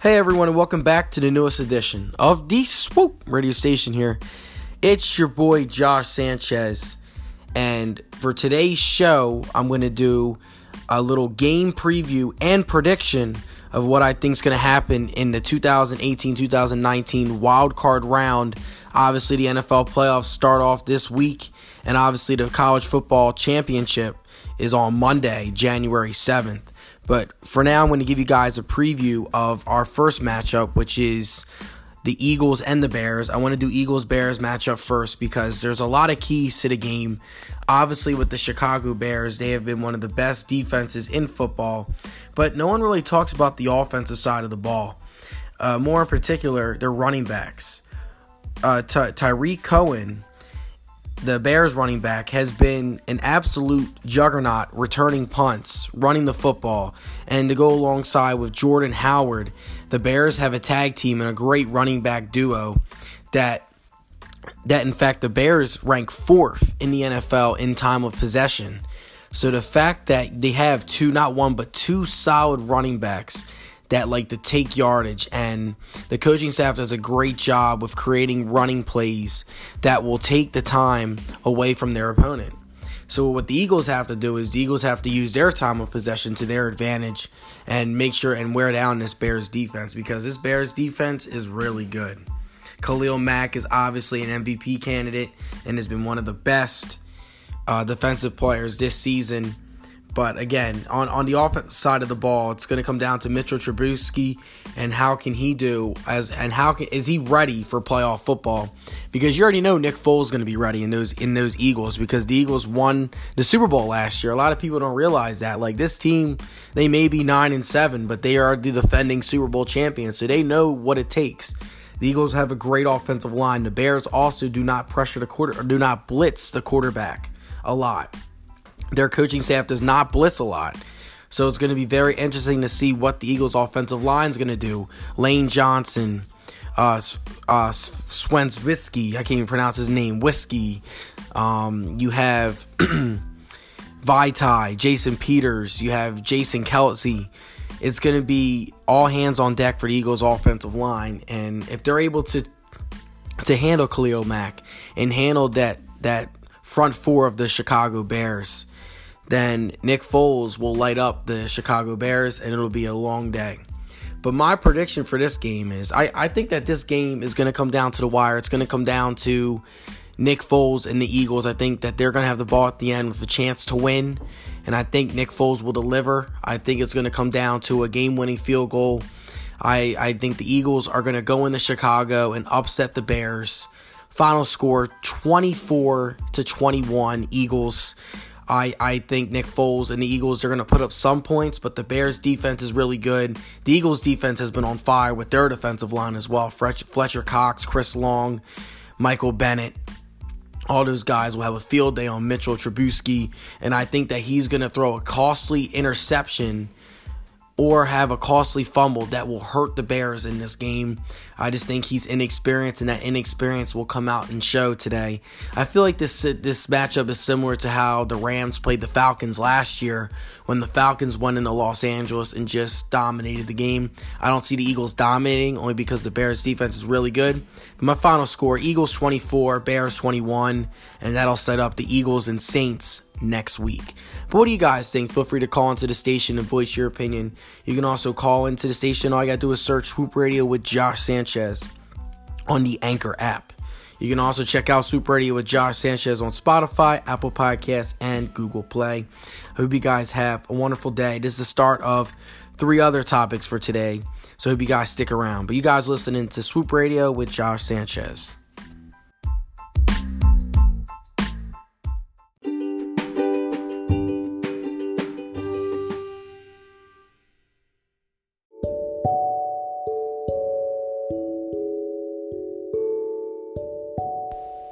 Hey everyone, and welcome back to the newest edition of the Swoop radio station here. It's your boy Josh Sanchez, and for today's show, I'm going to do a little game preview and prediction of what I think is going to happen in the 2018 2019 wild card round. Obviously, the NFL playoffs start off this week, and obviously, the college football championship is on Monday, January 7th. But for now, I'm going to give you guys a preview of our first matchup, which is the Eagles and the Bears. I want to do Eagles Bears matchup first because there's a lot of keys to the game. Obviously, with the Chicago Bears, they have been one of the best defenses in football, but no one really talks about the offensive side of the ball. Uh, more in particular, their running backs. Uh, Ty- Tarik Cohen the Bears running back has been an absolute juggernaut returning punts, running the football, and to go alongside with Jordan Howard, the Bears have a tag team and a great running back duo that that in fact the Bears rank 4th in the NFL in time of possession. So the fact that they have two not one but two solid running backs that like to take yardage and the coaching staff does a great job with creating running plays that will take the time away from their opponent. So what the Eagles have to do is the Eagles have to use their time of possession to their advantage and make sure and wear down this Bears defense because this Bears defense is really good. Khalil Mack is obviously an MVP candidate and has been one of the best uh, defensive players this season but again, on, on the offense side of the ball, it's going to come down to Mitchell Trubisky and how can he do as and how can, is he ready for playoff football? Because you already know Nick Foles is going to be ready in those in those Eagles because the Eagles won the Super Bowl last year. A lot of people don't realize that. Like this team, they may be nine and seven, but they are the defending Super Bowl champions, so they know what it takes. The Eagles have a great offensive line. The Bears also do not pressure the quarter do not blitz the quarterback a lot their coaching staff does not blitz a lot. So it's going to be very interesting to see what the Eagles' offensive line is going to do. Lane Johnson, uh, uh, Swensvisky, I can't even pronounce his name, Whiskey. Um, you have Vaitai, Jason Peters, you have Jason Kelce. It's going to be all hands on deck for the Eagles' offensive line, and if they're able to to handle Khalil Mack and handle that that front four of the Chicago Bears, then Nick Foles will light up the Chicago Bears and it'll be a long day. But my prediction for this game is I, I think that this game is going to come down to the wire. It's going to come down to Nick Foles and the Eagles. I think that they're going to have the ball at the end with a chance to win. And I think Nick Foles will deliver. I think it's going to come down to a game winning field goal. I, I think the Eagles are going to go into Chicago and upset the Bears. Final score 24 to 21 Eagles. I, I think Nick Foles and the Eagles are going to put up some points, but the Bears' defense is really good. The Eagles' defense has been on fire with their defensive line as well. Fletcher Cox, Chris Long, Michael Bennett. All those guys will have a field day on Mitchell Trubisky, and I think that he's going to throw a costly interception or have a costly fumble that will hurt the Bears in this game. I just think he's inexperienced, and that inexperience will come out and show today. I feel like this this matchup is similar to how the Rams played the Falcons last year when the Falcons went into Los Angeles and just dominated the game. I don't see the Eagles dominating only because the Bears defense is really good. But my final score: Eagles 24, Bears 21, and that'll set up the Eagles and Saints next week. But what do you guys think? Feel free to call into the station and voice your opinion. You can also call into the station. All you gotta do is search Swoop Radio with Josh Sanchez on the Anchor app. You can also check out Swoop Radio with Josh Sanchez on Spotify, Apple Podcasts, and Google Play. Hope you guys have a wonderful day. This is the start of three other topics for today. So hope you guys stick around. But you guys listening to Swoop Radio with Josh Sanchez.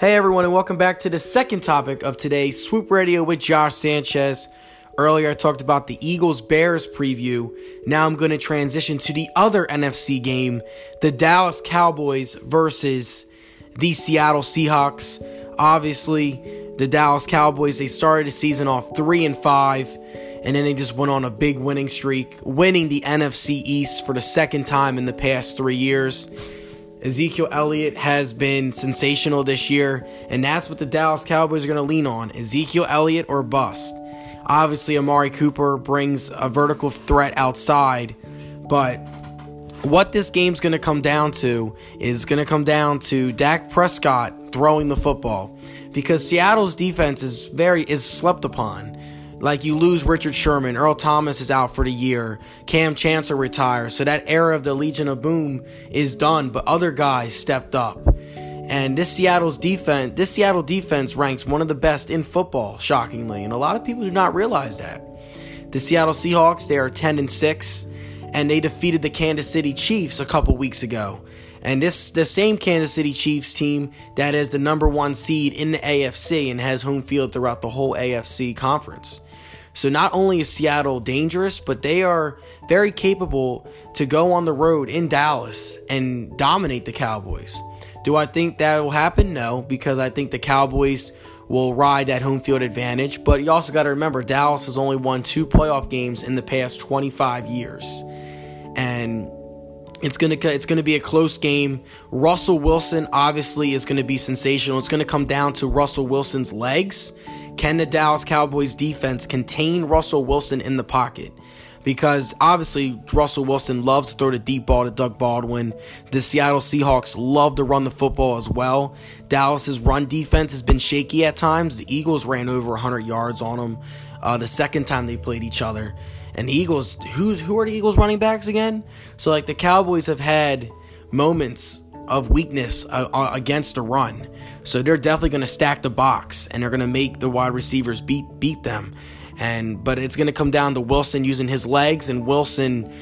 Hey everyone, and welcome back to the second topic of today's Swoop Radio with Josh Sanchez. Earlier, I talked about the Eagles Bears preview. Now I'm going to transition to the other NFC game the Dallas Cowboys versus the Seattle Seahawks. Obviously, the Dallas Cowboys, they started the season off 3 and 5 and then they just went on a big winning streak, winning the NFC East for the second time in the past three years. Ezekiel Elliott has been sensational this year, and that's what the Dallas Cowboys are going to lean on Ezekiel Elliott or bust. Obviously, Amari Cooper brings a vertical threat outside, but what this game's going to come down to is going to come down to Dak Prescott throwing the football because Seattle's defense is very is slept upon. Like you lose Richard Sherman, Earl Thomas is out for the year, Kam Chancellor retires, so that era of the Legion of Boom is done. But other guys stepped up, and this Seattle's defense, this Seattle defense ranks one of the best in football, shockingly, and a lot of people do not realize that. The Seattle Seahawks, they are ten and six, and they defeated the Kansas City Chiefs a couple weeks ago. And this the same Kansas City Chiefs team that is the number one seed in the AFC and has home field throughout the whole AFC conference. So not only is Seattle dangerous, but they are very capable to go on the road in Dallas and dominate the Cowboys. Do I think that will happen? No, because I think the Cowboys will ride that home field advantage. But you also got to remember Dallas has only won two playoff games in the past 25 years. And it's gonna it's gonna be a close game. Russell Wilson obviously is gonna be sensational. It's gonna come down to Russell Wilson's legs can the Dallas Cowboys defense contain Russell Wilson in the pocket? Because obviously, Russell Wilson loves to throw the deep ball to Doug Baldwin. The Seattle Seahawks love to run the football as well. Dallas's run defense has been shaky at times. The Eagles ran over 100 yards on them uh, the second time they played each other. And the Eagles, who, who are the Eagles running backs again? So, like, the Cowboys have had moments of weakness uh, uh, against the run. So they're definitely going to stack the box and they're going to make the wide receivers beat beat them. And but it's going to come down to Wilson using his legs and Wilson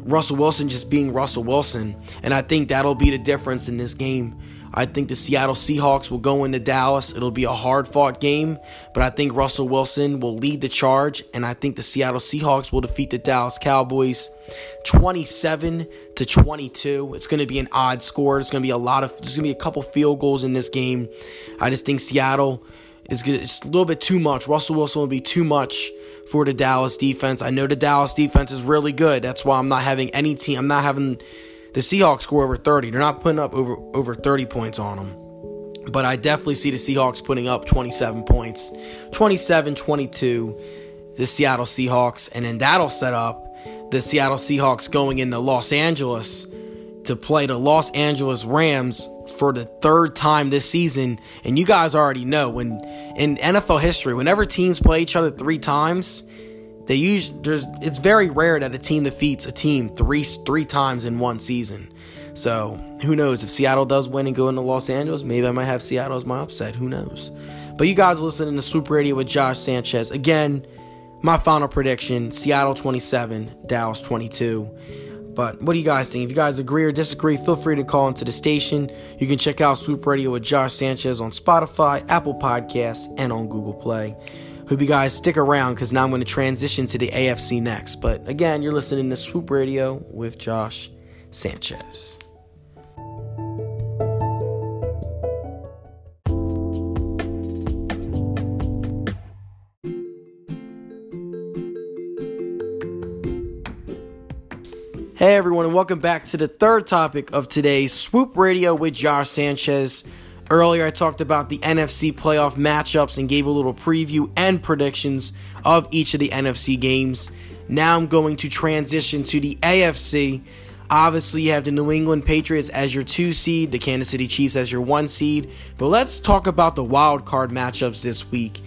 Russell Wilson just being Russell Wilson. And I think that'll be the difference in this game. I think the Seattle Seahawks will go into Dallas. It'll be a hard fought game, but I think Russell Wilson will lead the charge, and I think the Seattle Seahawks will defeat the Dallas Cowboys 27 to 22. It's going to be an odd score. It's going to be a lot of, there's going to be a couple field goals in this game. I just think Seattle is. It's a little bit too much. Russell Wilson will be too much for the Dallas defense. I know the Dallas defense is really good. That's why I'm not having any team. I'm not having the Seahawks score over 30. They're not putting up over over 30 points on them. But I definitely see the Seahawks putting up 27 points. 27 22, the Seattle Seahawks. And then that'll set up the Seattle Seahawks going into Los Angeles to play the Los Angeles Rams for the third time this season. And you guys already know when in NFL history, whenever teams play each other three times, they use there's it's very rare that a team defeats a team three three times in one season. So who knows if Seattle does win and go into Los Angeles? Maybe I might have Seattle as my upset. Who knows? But you guys listening to Swoop Radio with Josh Sanchez again. My final prediction: Seattle 27, Dallas 22. But what do you guys think? If you guys agree or disagree, feel free to call into the station. You can check out Swoop Radio with Josh Sanchez on Spotify, Apple Podcasts, and on Google Play. Hope you guys stick around because now I'm going to transition to the AFC next. But again, you're listening to Swoop Radio with Josh Sanchez. Hey everyone, and welcome back to the third topic of today's Swoop Radio with Josh Sanchez. Earlier, I talked about the NFC playoff matchups and gave a little preview and predictions of each of the NFC games. Now I'm going to transition to the AFC. Obviously, you have the New England Patriots as your two seed, the Kansas City Chiefs as your one seed. But let's talk about the wild card matchups this week.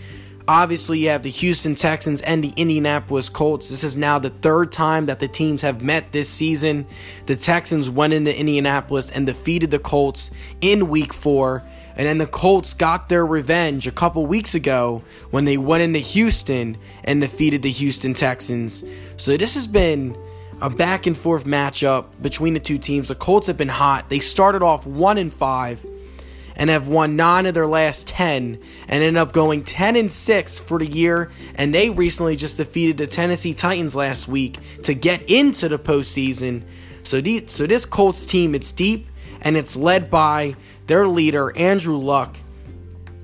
Obviously, you have the Houston Texans and the Indianapolis Colts. This is now the third time that the teams have met this season. The Texans went into Indianapolis and defeated the Colts in week four. And then the Colts got their revenge a couple weeks ago when they went into Houston and defeated the Houston Texans. So this has been a back and forth matchup between the two teams. The Colts have been hot. They started off 1 and 5 and have won nine of their last 10 and end up going 10 and 6 for the year. And they recently just defeated the Tennessee Titans last week to get into the postseason. So, the, so this Colts team, it's deep and it's led by their leader, Andrew Luck.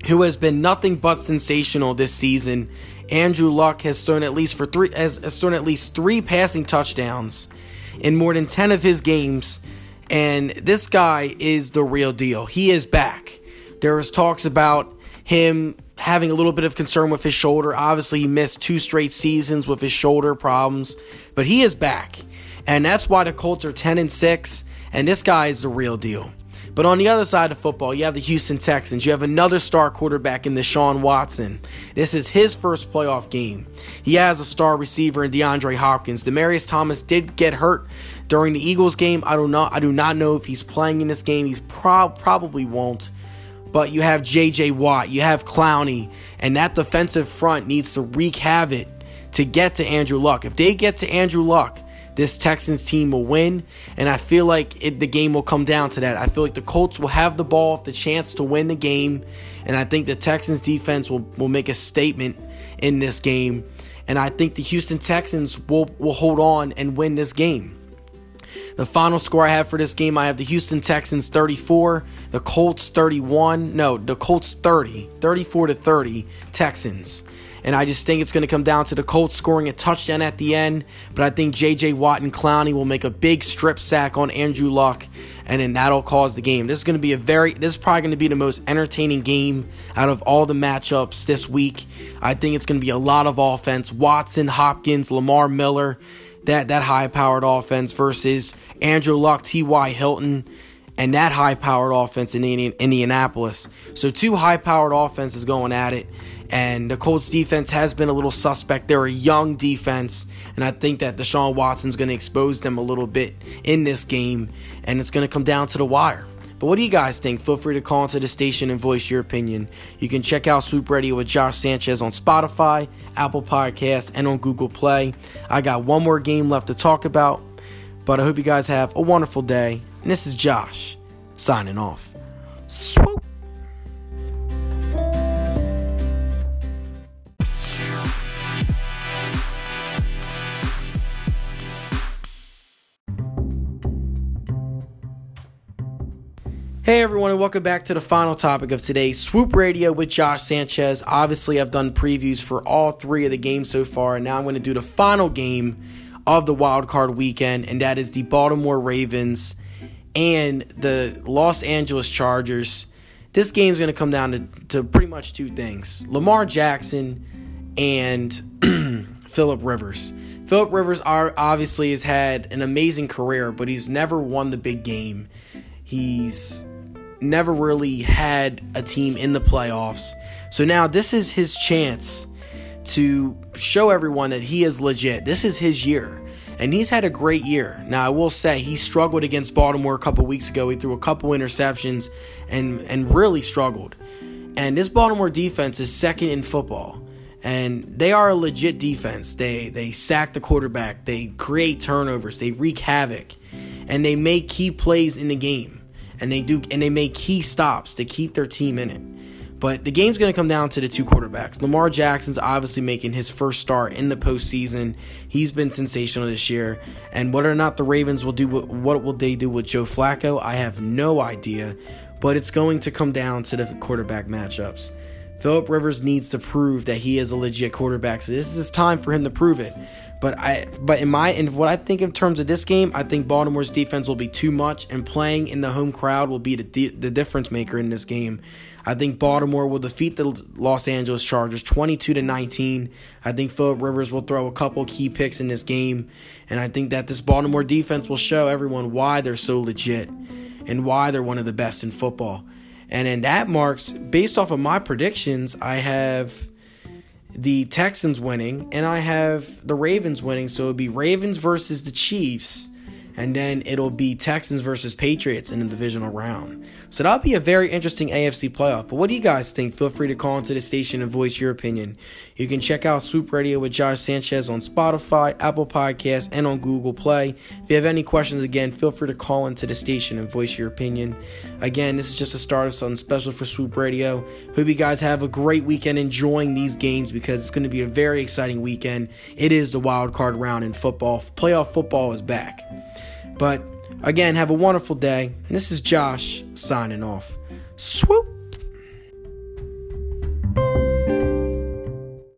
who has been nothing but sensational this season. Andrew Luck has thrown at least for three has, has thrown at least three passing touchdowns in more than 10 of his games and this guy is the real deal. He is back. There was talks about him having a little bit of concern with his shoulder. Obviously, he missed two straight seasons with his shoulder problems, but he is back. And that's why the Colts are 10 and 6 and this guy is the real deal. But on the other side of football, you have the Houston Texans. You have another star quarterback in Deshaun Watson. This is his first playoff game. He has a star receiver in DeAndre Hopkins. Demaryius Thomas did get hurt during the Eagles game. I do not I do not know if he's playing in this game. He's pro- probably won't. But you have JJ Watt, you have Clowney, and that defensive front needs to wreak havoc to get to Andrew Luck. If they get to Andrew Luck, this Texans team will win, and I feel like it, the game will come down to that. I feel like the Colts will have the ball, the chance to win the game, and I think the Texans defense will, will make a statement in this game, and I think the Houston Texans will, will hold on and win this game. The final score I have for this game, I have the Houston Texans 34, the Colts 31. No, the Colts 30, 34 to 30 Texans. And I just think it's going to come down to the Colts scoring a touchdown at the end. But I think J.J. Watt and Clowney will make a big strip sack on Andrew Luck, and then that'll cause the game. This is going to be a very, this is probably going to be the most entertaining game out of all the matchups this week. I think it's going to be a lot of offense. Watson, Hopkins, Lamar Miller, that that high powered offense versus Andrew Luck, T.Y. Hilton and that high powered offense in Indianapolis. So, two high powered offenses going at it. And the Colts defense has been a little suspect. They're a young defense. And I think that Deshaun Watson's going to expose them a little bit in this game. And it's going to come down to the wire. But what do you guys think? Feel free to call into the station and voice your opinion. You can check out Swoop Radio with Josh Sanchez on Spotify, Apple Podcasts, and on Google Play. I got one more game left to talk about. But I hope you guys have a wonderful day. And this is Josh signing off. Swoop. Hey everyone, and welcome back to the final topic of today Swoop Radio with Josh Sanchez. Obviously, I've done previews for all three of the games so far, and now I'm going to do the final game of the wild card weekend, and that is the Baltimore Ravens and the Los Angeles Chargers. This game is going to come down to, to pretty much two things Lamar Jackson and Philip Rivers. Philip Rivers are, obviously has had an amazing career, but he's never won the big game. He's never really had a team in the playoffs. So now this is his chance to show everyone that he is legit. This is his year and he's had a great year. Now, I will say he struggled against Baltimore a couple weeks ago. He threw a couple interceptions and and really struggled. And this Baltimore defense is second in football. And they are a legit defense. They they sack the quarterback, they create turnovers, they wreak havoc, and they make key plays in the game. And they do and they make key stops to keep their team in it. But the game's going to come down to the two quarterbacks. Lamar Jackson's obviously making his first start in the postseason. He's been sensational this year. And whether or not the Ravens will do what will they do with Joe Flacco, I have no idea. But it's going to come down to the quarterback matchups. Philip Rivers needs to prove that he is a legit quarterback. So this is time for him to prove it. But I but in my in what I think in terms of this game, I think Baltimore's defense will be too much and playing in the home crowd will be the the difference maker in this game. I think Baltimore will defeat the Los Angeles Chargers 22 to 19. I think Philip Rivers will throw a couple key picks in this game and I think that this Baltimore defense will show everyone why they're so legit and why they're one of the best in football. And in that marks based off of my predictions, I have the Texans winning, and I have the Ravens winning. So it'd be Ravens versus the Chiefs and then it'll be Texans versus Patriots in the divisional round. So that'll be a very interesting AFC playoff. But what do you guys think? Feel free to call into the station and voice your opinion. You can check out Swoop Radio with Josh Sanchez on Spotify, Apple Podcasts, and on Google Play. If you have any questions, again, feel free to call into the station and voice your opinion. Again, this is just a start of something special for Swoop Radio. Hope you guys have a great weekend enjoying these games because it's going to be a very exciting weekend. It is the wild card round in football. Playoff football is back. But again, have a wonderful day. And this is Josh signing off. Swoop!